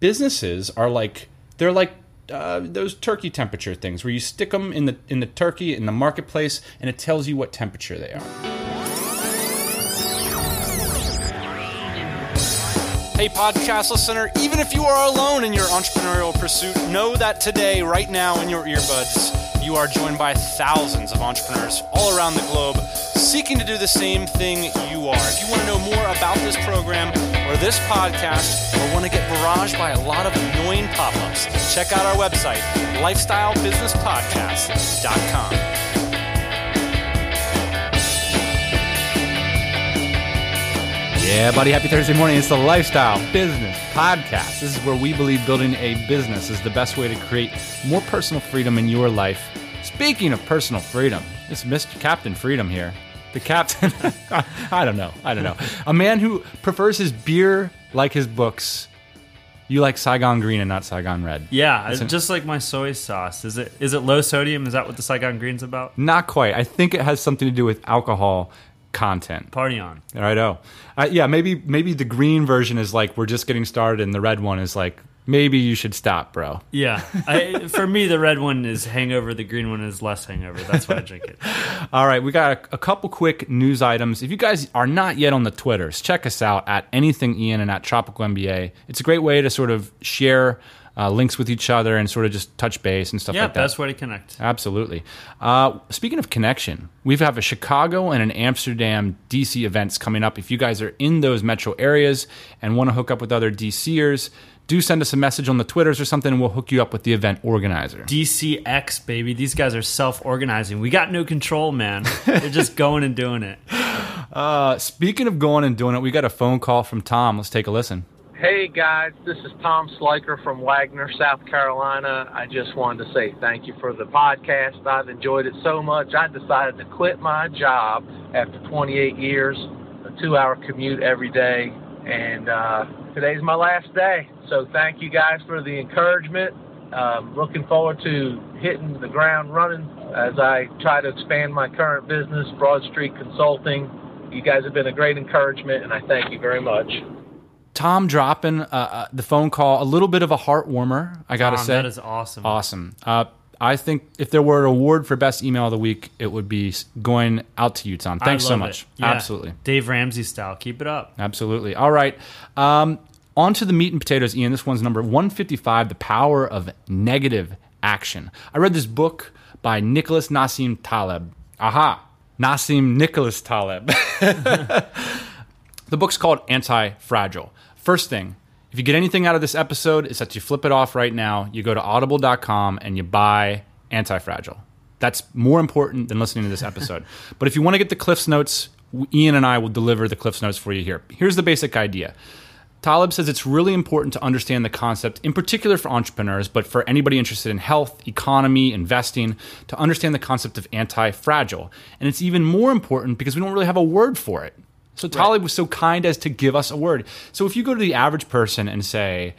businesses are like they're like uh, those turkey temperature things where you stick them in the in the turkey in the marketplace and it tells you what temperature they are. Hey, podcast listener, even if you are alone in your entrepreneurial pursuit, know that today, right now, in your earbuds, you are joined by thousands of entrepreneurs all around the globe seeking to do the same thing you are. If you want to know more about this program or this podcast, or want to get barraged by a lot of annoying pop ups, check out our website, lifestylebusinesspodcast.com. Yeah, buddy, happy Thursday morning. It's the Lifestyle Business Podcast. This is where we believe building a business is the best way to create more personal freedom in your life. Speaking of personal freedom, it's Mr. Captain Freedom here. The captain, I don't know. I don't know. A man who prefers his beer like his books. You like Saigon Green and not Saigon Red. Yeah, Listen- just like my soy sauce. Is it is it low sodium? Is that what the Saigon Green's about? Not quite. I think it has something to do with alcohol content. Party on. Righto. Uh, yeah, maybe maybe the green version is like we're just getting started, and the red one is like maybe you should stop, bro. Yeah, I, for me the red one is hangover. The green one is less hangover. That's why I drink it. All right, we got a, a couple quick news items. If you guys are not yet on the Twitters, check us out at anything Ian and at Tropical MBA. It's a great way to sort of share uh, links with each other and sort of just touch base and stuff Yeah, like that. Yeah, best way to connect. Absolutely. Uh, speaking of connection, we have a Chicago and an Amsterdam DC events coming up. If you guys are in those metro areas and want to hook up with other DCers, do send us a message on the Twitters or something, and we'll hook you up with the event organizer. DCX baby, these guys are self organizing. We got no control, man. They're just going and doing it. Uh, speaking of going and doing it, we got a phone call from Tom. Let's take a listen. Hey guys, this is Tom Sliker from Wagner, South Carolina. I just wanted to say thank you for the podcast. I've enjoyed it so much. I decided to quit my job after 28 years, a two hour commute every day, and uh, today's my last day. So thank you guys for the encouragement. Um, looking forward to hitting the ground running as I try to expand my current business, Broad Street Consulting. You guys have been a great encouragement, and I thank you very much. Tom dropping uh, uh, the phone call, a little bit of a heart warmer, I got to Tom, say. that is awesome. Awesome. Uh, I think if there were an award for best email of the week, it would be going out to you, Tom. Thanks so much. Yeah. Absolutely. Dave Ramsey style. Keep it up. Absolutely. All right. Um, on to the meat and potatoes, Ian. This one's number 155 The Power of Negative Action. I read this book by Nicholas Nassim Taleb. Aha. Nassim Nicholas Taleb. the book's called Anti Fragile. First thing, if you get anything out of this episode, is that you flip it off right now. You go to audible.com and you buy Anti Fragile. That's more important than listening to this episode. but if you want to get the Cliffs Notes, Ian and I will deliver the Cliffs Notes for you here. Here's the basic idea. Taleb says it's really important to understand the concept, in particular for entrepreneurs, but for anybody interested in health, economy, investing, to understand the concept of anti fragile. And it's even more important because we don't really have a word for it. So Taleb was so kind as to give us a word. So if you go to the average person and say,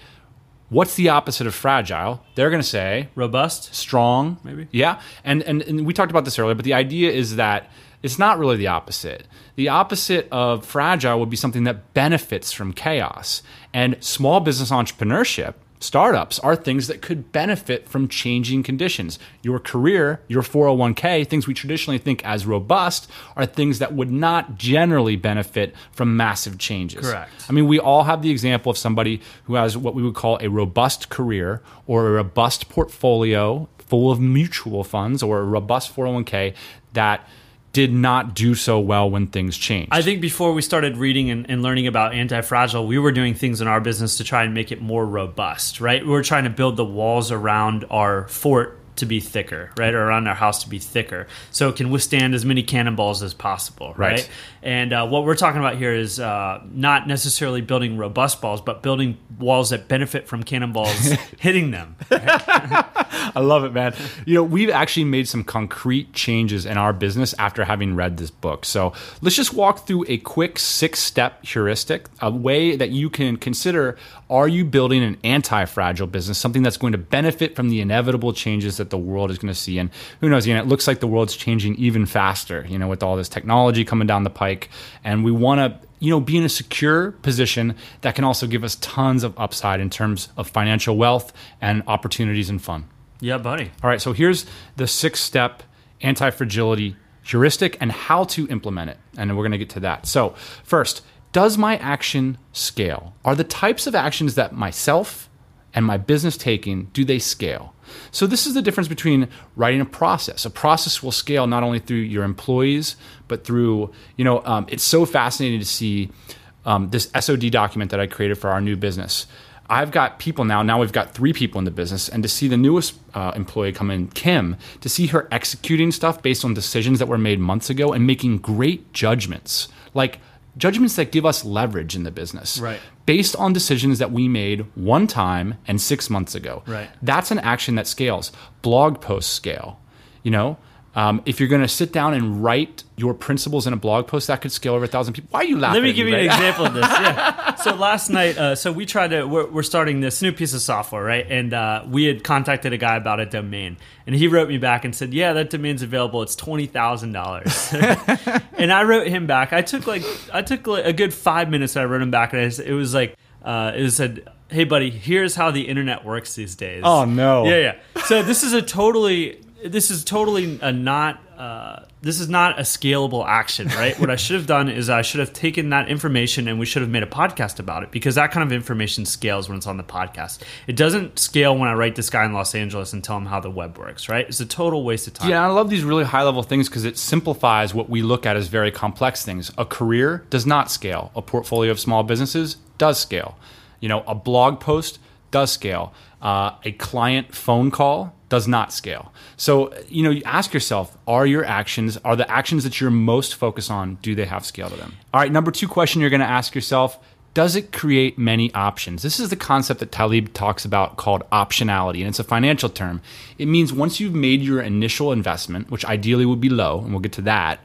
What's the opposite of fragile? They're going to say, Robust. strong Maybe. yeah and, and and we talked about this earlier but the idea is that it's not really the opposite the opposite of fragile would be something that benefits from chaos and small business entrepreneurship startups are things that could benefit from changing conditions your career your 401k things we traditionally think as robust are things that would not generally benefit from massive changes Correct. I mean, we all have the example of somebody who has what we would call a robust career or a robust portfolio full of mutual funds or a robust 401k that did not do so well when things changed. I think before we started reading and, and learning about anti fragile, we were doing things in our business to try and make it more robust, right? We were trying to build the walls around our fort to be thicker, right? Or around our house to be thicker. So it can withstand as many cannonballs as possible, right? Right. And uh, what we're talking about here is uh, not necessarily building robust balls, but building walls that benefit from cannonballs hitting them. I love it, man. You know, we've actually made some concrete changes in our business after having read this book. So let's just walk through a quick six step heuristic, a way that you can consider are you building an anti fragile business, something that's going to benefit from the inevitable changes that that the world is going to see. And who knows, you know, it looks like the world's changing even faster, you know, with all this technology coming down the pike. And we want to, you know, be in a secure position that can also give us tons of upside in terms of financial wealth and opportunities and fun. Yeah, buddy. All right, so here's the six step anti fragility heuristic and how to implement it. And we're going to get to that. So, first, does my action scale? Are the types of actions that myself and my business taking, do they scale? So this is the difference between writing a process. A process will scale not only through your employees, but through, you know, um, it's so fascinating to see um, this SOD document that I created for our new business. I've got people now. Now we've got three people in the business, and to see the newest uh, employee come in, Kim, to see her executing stuff based on decisions that were made months ago and making great judgments, like judgments that give us leverage in the business, Right. Based on decisions that we made one time and six months ago. Right. That's an action that scales. Blog posts scale. You know, um, if you're going to sit down and write your principles in a blog post, that could scale over a thousand people. Why are you laughing? Let me give you Ray? an example of this. Yeah. So last night, uh, so we tried to, we're, we're starting this new piece of software, right? And uh, we had contacted a guy about a domain, and he wrote me back and said, "Yeah, that domain's available. It's twenty thousand dollars." and I wrote him back. I took like I took like a good five minutes. And I wrote him back, and I, it was like uh, it said, "Hey, buddy, here's how the internet works these days." Oh, no. Yeah, yeah. So this is a totally, this is totally a not. Uh, this is not a scalable action, right? what I should have done is I should have taken that information and we should have made a podcast about it because that kind of information scales when it's on the podcast. It doesn't scale when I write this guy in Los Angeles and tell him how the web works, right? It's a total waste of time. Yeah, I love these really high level things because it simplifies what we look at as very complex things. A career does not scale. A portfolio of small businesses does scale. You know, a blog post does scale. Uh, a client phone call does not scale. So, you know, you ask yourself, are your actions, are the actions that you're most focused on, do they have scale to them? All right, number two question you're going to ask yourself, does it create many options? This is the concept that Taleb talks about called optionality, and it's a financial term. It means once you've made your initial investment, which ideally would be low, and we'll get to that,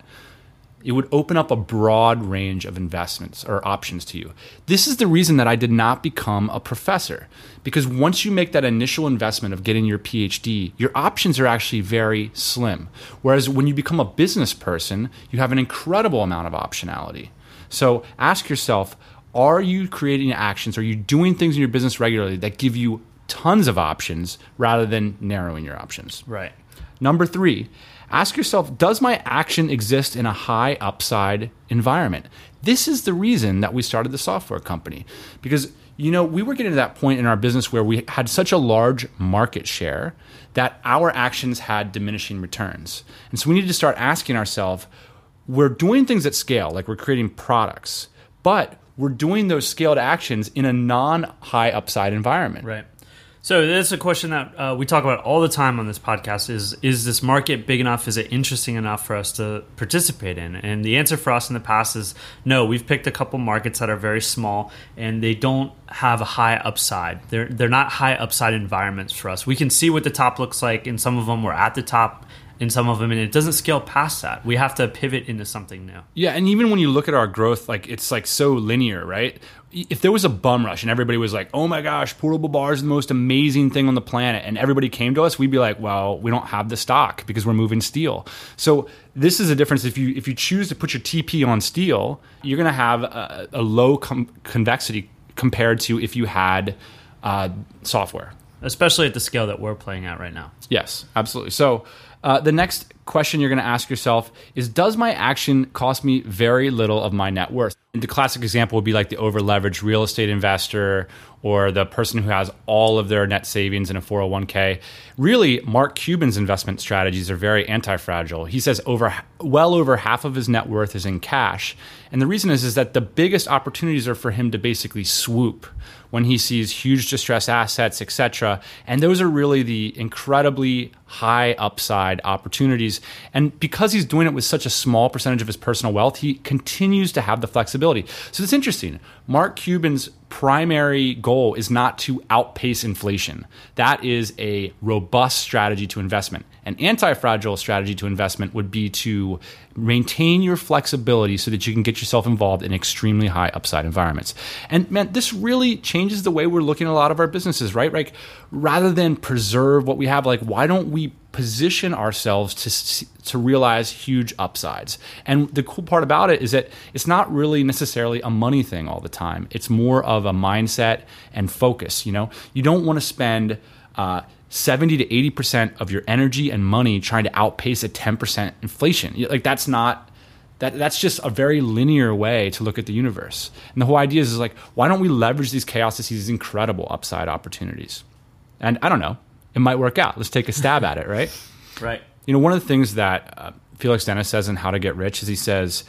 it would open up a broad range of investments or options to you. This is the reason that I did not become a professor because once you make that initial investment of getting your PhD, your options are actually very slim. Whereas when you become a business person, you have an incredible amount of optionality. So ask yourself, are you creating actions? Are you doing things in your business regularly that give you tons of options rather than narrowing your options? Right. Number three, ask yourself Does my action exist in a high upside environment? This is the reason that we started the software company because you know we were getting to that point in our business where we had such a large market share that our actions had diminishing returns and so we needed to start asking ourselves we're doing things at scale like we're creating products but we're doing those scaled actions in a non high upside environment Right. So that's a question that uh, we talk about all the time on this podcast: is is this market big enough? Is it interesting enough for us to participate in? And the answer for us in the past is no. We've picked a couple markets that are very small and they don't have a high upside. They're they're not high upside environments for us. We can see what the top looks like. In some of them, we're at the top. In some of them, and it doesn't scale past that. We have to pivot into something new. Yeah, and even when you look at our growth, like it's like so linear, right? If there was a bum rush and everybody was like, "Oh my gosh, portable bars is the most amazing thing on the planet," and everybody came to us, we'd be like, "Well, we don't have the stock because we're moving steel." So this is a difference. If you if you choose to put your TP on steel, you're going to have a, a low com- convexity compared to if you had uh, software. especially at the scale that we're playing at right now. Yes, absolutely. So uh, the next question you're going to ask yourself is Does my action cost me very little of my net worth? And the classic example would be like the over leveraged real estate investor or the person who has all of their net savings in a 401k. Really, Mark Cuban's investment strategies are very anti fragile. He says over well over half of his net worth is in cash. And the reason is, is that the biggest opportunities are for him to basically swoop when he sees huge distressed assets, etc. And those are really the incredibly high upside opportunities. And because he's doing it with such a small percentage of his personal wealth, he continues to have the flexibility. So it's interesting. Mark Cuban's primary goal is not to outpace inflation. That is a robust strategy to investment. An anti fragile strategy to investment would be to maintain your flexibility so that you can get yourself involved in extremely high upside environments. And man, this really changes the way we're looking at a lot of our businesses, right? Like rather than preserve what we have, like why don't we position ourselves to to realize huge upsides. And the cool part about it is that it's not really necessarily a money thing all the time. It's more of a mindset and focus. You know, you don't want to spend. Uh, 70 to 80% of your energy and money trying to outpace a 10% inflation. Like that's not that that's just a very linear way to look at the universe. And the whole idea is, is like why don't we leverage these chaos to see these incredible upside opportunities? And I don't know, it might work out. Let's take a stab at it, right? Right. You know, one of the things that uh, Felix Dennis says in How to Get Rich is he says,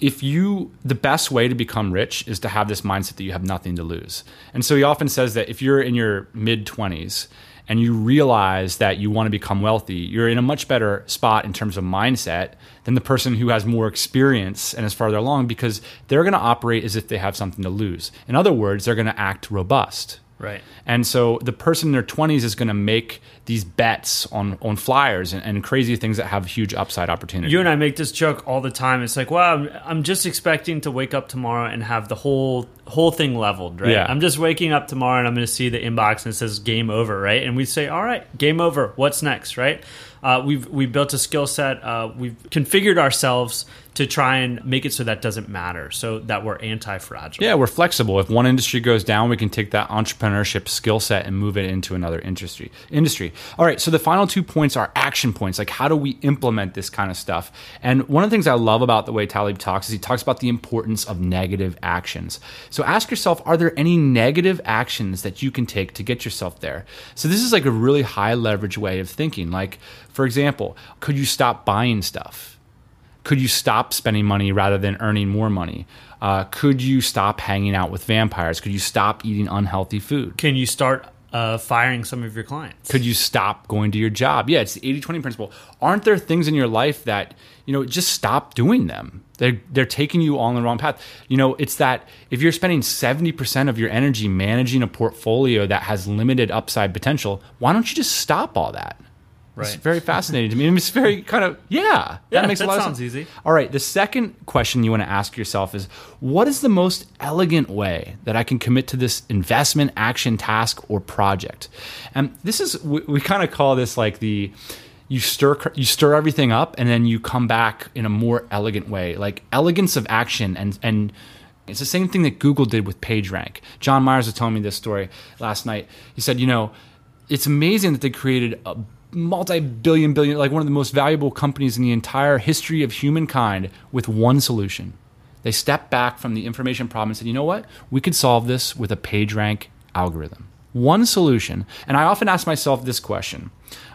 if you, the best way to become rich is to have this mindset that you have nothing to lose. And so he often says that if you're in your mid 20s and you realize that you want to become wealthy, you're in a much better spot in terms of mindset than the person who has more experience and is farther along because they're going to operate as if they have something to lose. In other words, they're going to act robust. Right. And so the person in their 20s is going to make these bets on, on flyers and, and crazy things that have huge upside opportunity. You and I make this joke all the time. It's like, wow, I'm, I'm just expecting to wake up tomorrow and have the whole whole thing leveled, right? Yeah. I'm just waking up tomorrow and I'm going to see the inbox and it says game over, right? And we say, all right, game over. What's next, right? Uh, we've we built a skill set. Uh, we've configured ourselves to try and make it so that doesn't matter, so that we're anti-fragile. Yeah, we're flexible. If one industry goes down, we can take that entrepreneurship skill set and move it into another industry. Industry. All right. So the final two points are action points. Like how do we implement this kind of stuff? And one of the things I love about the way Taleb talks is he talks about the importance of negative actions. So ask yourself, are there any negative actions that you can take to get yourself there? So this is like a really high leverage way of thinking. Like, for example, could you stop buying stuff? could you stop spending money rather than earning more money? Uh, could you stop hanging out with vampires? Could you stop eating unhealthy food? Can you start firing some of your clients? Could you stop going to your job? Yeah, it's the 80 20 principle. Aren't there things in your life that, you know, just stop doing them? They're, they're taking you on the wrong path. You know, it's that if you're spending 70% of your energy managing a portfolio that has limited upside potential, why don't you just stop all that? It's very fascinating to me. It's very kind of yeah. Yeah, that makes a that lot of sense. easy. All right. The second question you want to ask yourself is, what is the most elegant way that I can commit to this investment, action, task, or project? And this is we, we kind of call this like the you stir you stir everything up and then you come back in a more elegant way, like elegance of action and and. It's the same thing that Google did with PageRank. John Myers was telling me this story last night. He said, you know, it's amazing that they created a multi-billion billion like one of the most valuable companies in the entire history of humankind with one solution. They stepped back from the information problem and said you know what? We could solve this with a pagerank algorithm one solution and i often ask myself this question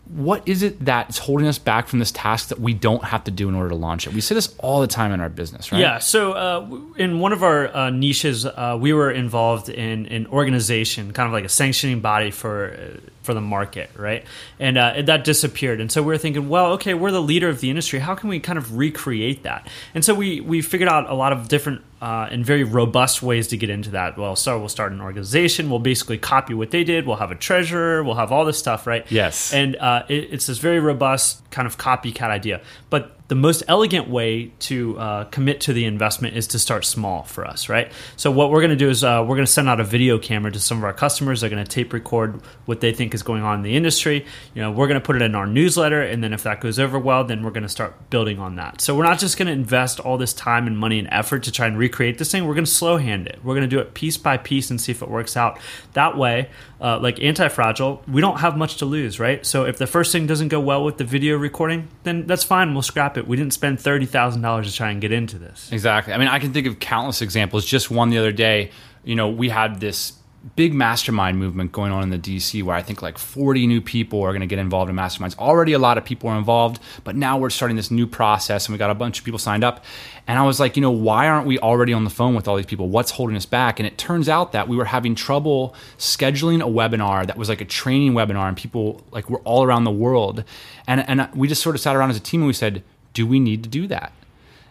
what is it that's holding us back from this task that we don't have to do in order to launch it we say this all the time in our business right Yeah. So uh, in one of our uh, niches, uh, we were involved in an organization, kind of like a sanctioning body for uh, for the market, right? And uh, that disappeared. And so we were thinking, well, okay, we're the leader of the industry. How can we kind of recreate that? And so we we figured out a lot of different uh, and very robust ways to get into that. Well, so we'll start an organization. We'll basically copy what they did. We'll have a treasurer. We'll have all this stuff, right? Yes. And uh, it, it's this very robust kind of copycat idea. But the most elegant way to uh, commit to the investment is to start small for us, right? So what we're going to do is uh, we're going to send out a video camera to some of our customers. They're going to tape record what they think is going on in the industry. You know, we're going to put it in our newsletter, and then if that goes over well, then we're going to start building on that. So we're not just going to invest all this time and money and effort to try and recreate this thing. We're going to slow hand it. We're going to do it piece by piece and see if it works out. That way, uh, like anti-fragile, we don't have much to lose, right? So if the first thing doesn't go well with the video recording, then that's fine. We'll scrap it. We didn't spend thirty thousand dollars to try and get into this. Exactly. I mean, I can think of countless examples. Just one the other day, you know, we had this big mastermind movement going on in the DC where I think like 40 new people are going to get involved in masterminds. Already a lot of people are involved, but now we're starting this new process and we got a bunch of people signed up. And I was like, you know, why aren't we already on the phone with all these people? What's holding us back? And it turns out that we were having trouble scheduling a webinar that was like a training webinar and people like were all around the world. And and we just sort of sat around as a team and we said, do we need to do that?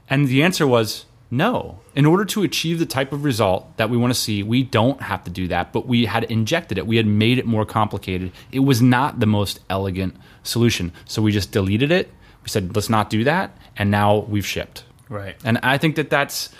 And the answer was no. In order to achieve the type of result that we want to see, we don't have to do that, but we had injected it. We had made it more complicated. It was not the most elegant solution. So we just deleted it. We said, let's not do that. And now we've shipped. Right. And I think that that's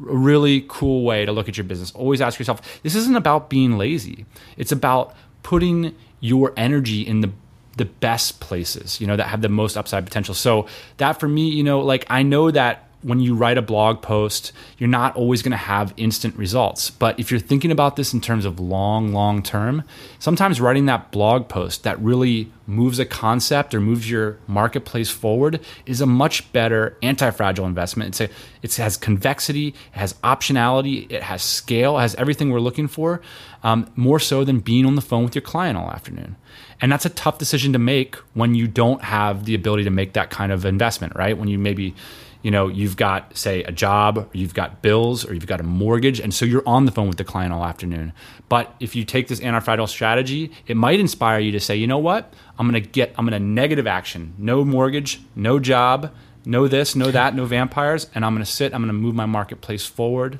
a really cool way to look at your business. Always ask yourself this isn't about being lazy, it's about putting your energy in the the best places, you know, that have the most upside potential. So that for me, you know, like I know that when you write a blog post, you're not always going to have instant results. But if you're thinking about this in terms of long, long term, sometimes writing that blog post that really moves a concept or moves your marketplace forward is a much better anti-fragile investment. It's a, it has convexity, it has optionality, it has scale, it has everything we're looking for, um, more so than being on the phone with your client all afternoon. And that's a tough decision to make when you don't have the ability to make that kind of investment, right? When you maybe you know you've got say a job or you've got bills or you've got a mortgage and so you're on the phone with the client all afternoon. But if you take this anti-fragile strategy it might inspire you to say you know what? I'm going to get i'm going to negative action. No mortgage no job no this no that no vampires and i'm going to sit i'm going to move my marketplace forward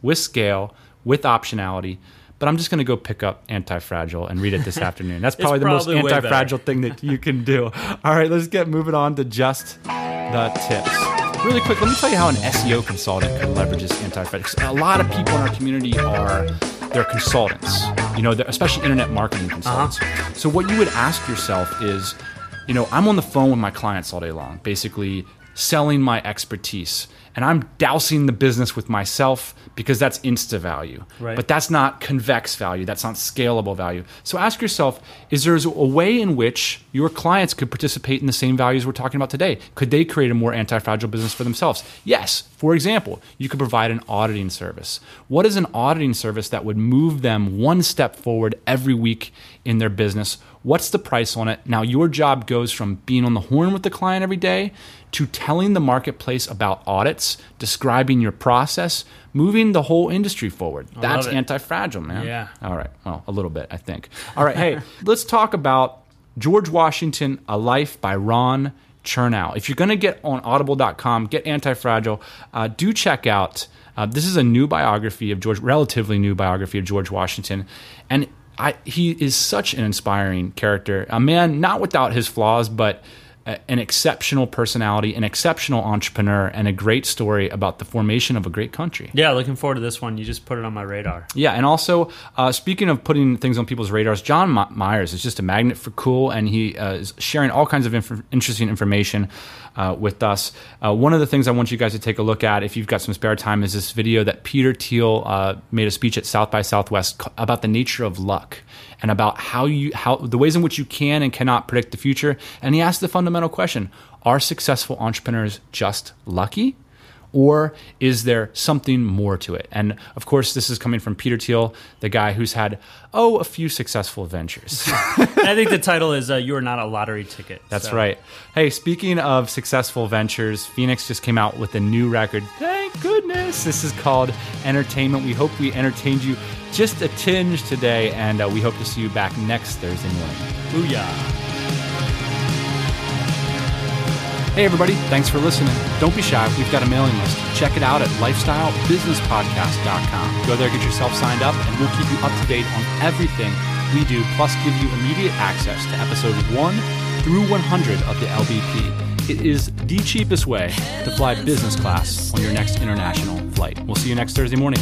with scale with optionality but I'm just going to go pick up Anti-Fragile and read it this afternoon. That's probably the probably way most anti-fragile thing that you can do. All right, let's get moving on to just the tips. Really quick, let me tell you how an SEO consultant can leverage this anti-fragile. A lot of people in our community are they're consultants, you know, especially internet marketing consultants. Uh-huh. So what you would ask yourself is, you know, I'm on the phone with my clients all day long, basically selling my expertise and I'm dousing the business with myself because that's insta value. Right. But that's not convex value. That's not scalable value. So ask yourself is there a way in which your clients could participate in the same values we're talking about today? Could they create a more anti fragile business for themselves? Yes. For example, you could provide an auditing service. What is an auditing service that would move them one step forward every week in their business? What's the price on it? Now, your job goes from being on the horn with the client every day to telling the marketplace about audits, describing your process, moving the whole industry forward. That's love anti fragile, man. Yeah. All right. Well, a little bit, I think. All right. Hey, let's talk about George Washington, A Life by Ron Chernow. If you're going to get on audible.com, get anti fragile, uh, do check out. Uh, this is a new biography of George, relatively new biography of George Washington. And I, he is such an inspiring character. A man not without his flaws, but a- an exceptional personality, an exceptional entrepreneur, and a great story about the formation of a great country. Yeah, looking forward to this one. You just put it on my radar. Yeah, and also uh, speaking of putting things on people's radars, John My- Myers is just a magnet for cool, and he uh, is sharing all kinds of inf- interesting information uh, with us. Uh, one of the things I want you guys to take a look at, if you've got some spare time, is this video that Peter Thiel uh, made a speech at South by Southwest about the nature of luck and about how you how the ways in which you can and cannot predict the future. And he asked the fundamental question: Are successful entrepreneurs just lucky? Or is there something more to it? And of course, this is coming from Peter Thiel, the guy who's had, oh, a few successful ventures. I think the title is uh, "You Are Not a Lottery Ticket." That's So- right. Hey, speaking of successful ventures, Phoenix just came out with a new record. Thank goodness. This is called Entertainment. We hope we entertained you just a tinge today, and uh, we hope to see you back next Thursday morning. Booyah. Hey, everybody, thanks for listening. Don't be shy, we've got a mailing list. Check it out at lifestylebusinesspodcast.com. Go there, get yourself signed up, and we'll keep you up to date on everything we do, plus give you immediate access to episode 1 through 100 of the LBP. It is the cheapest way to fly business class on your next international flight. We'll see you next Thursday morning.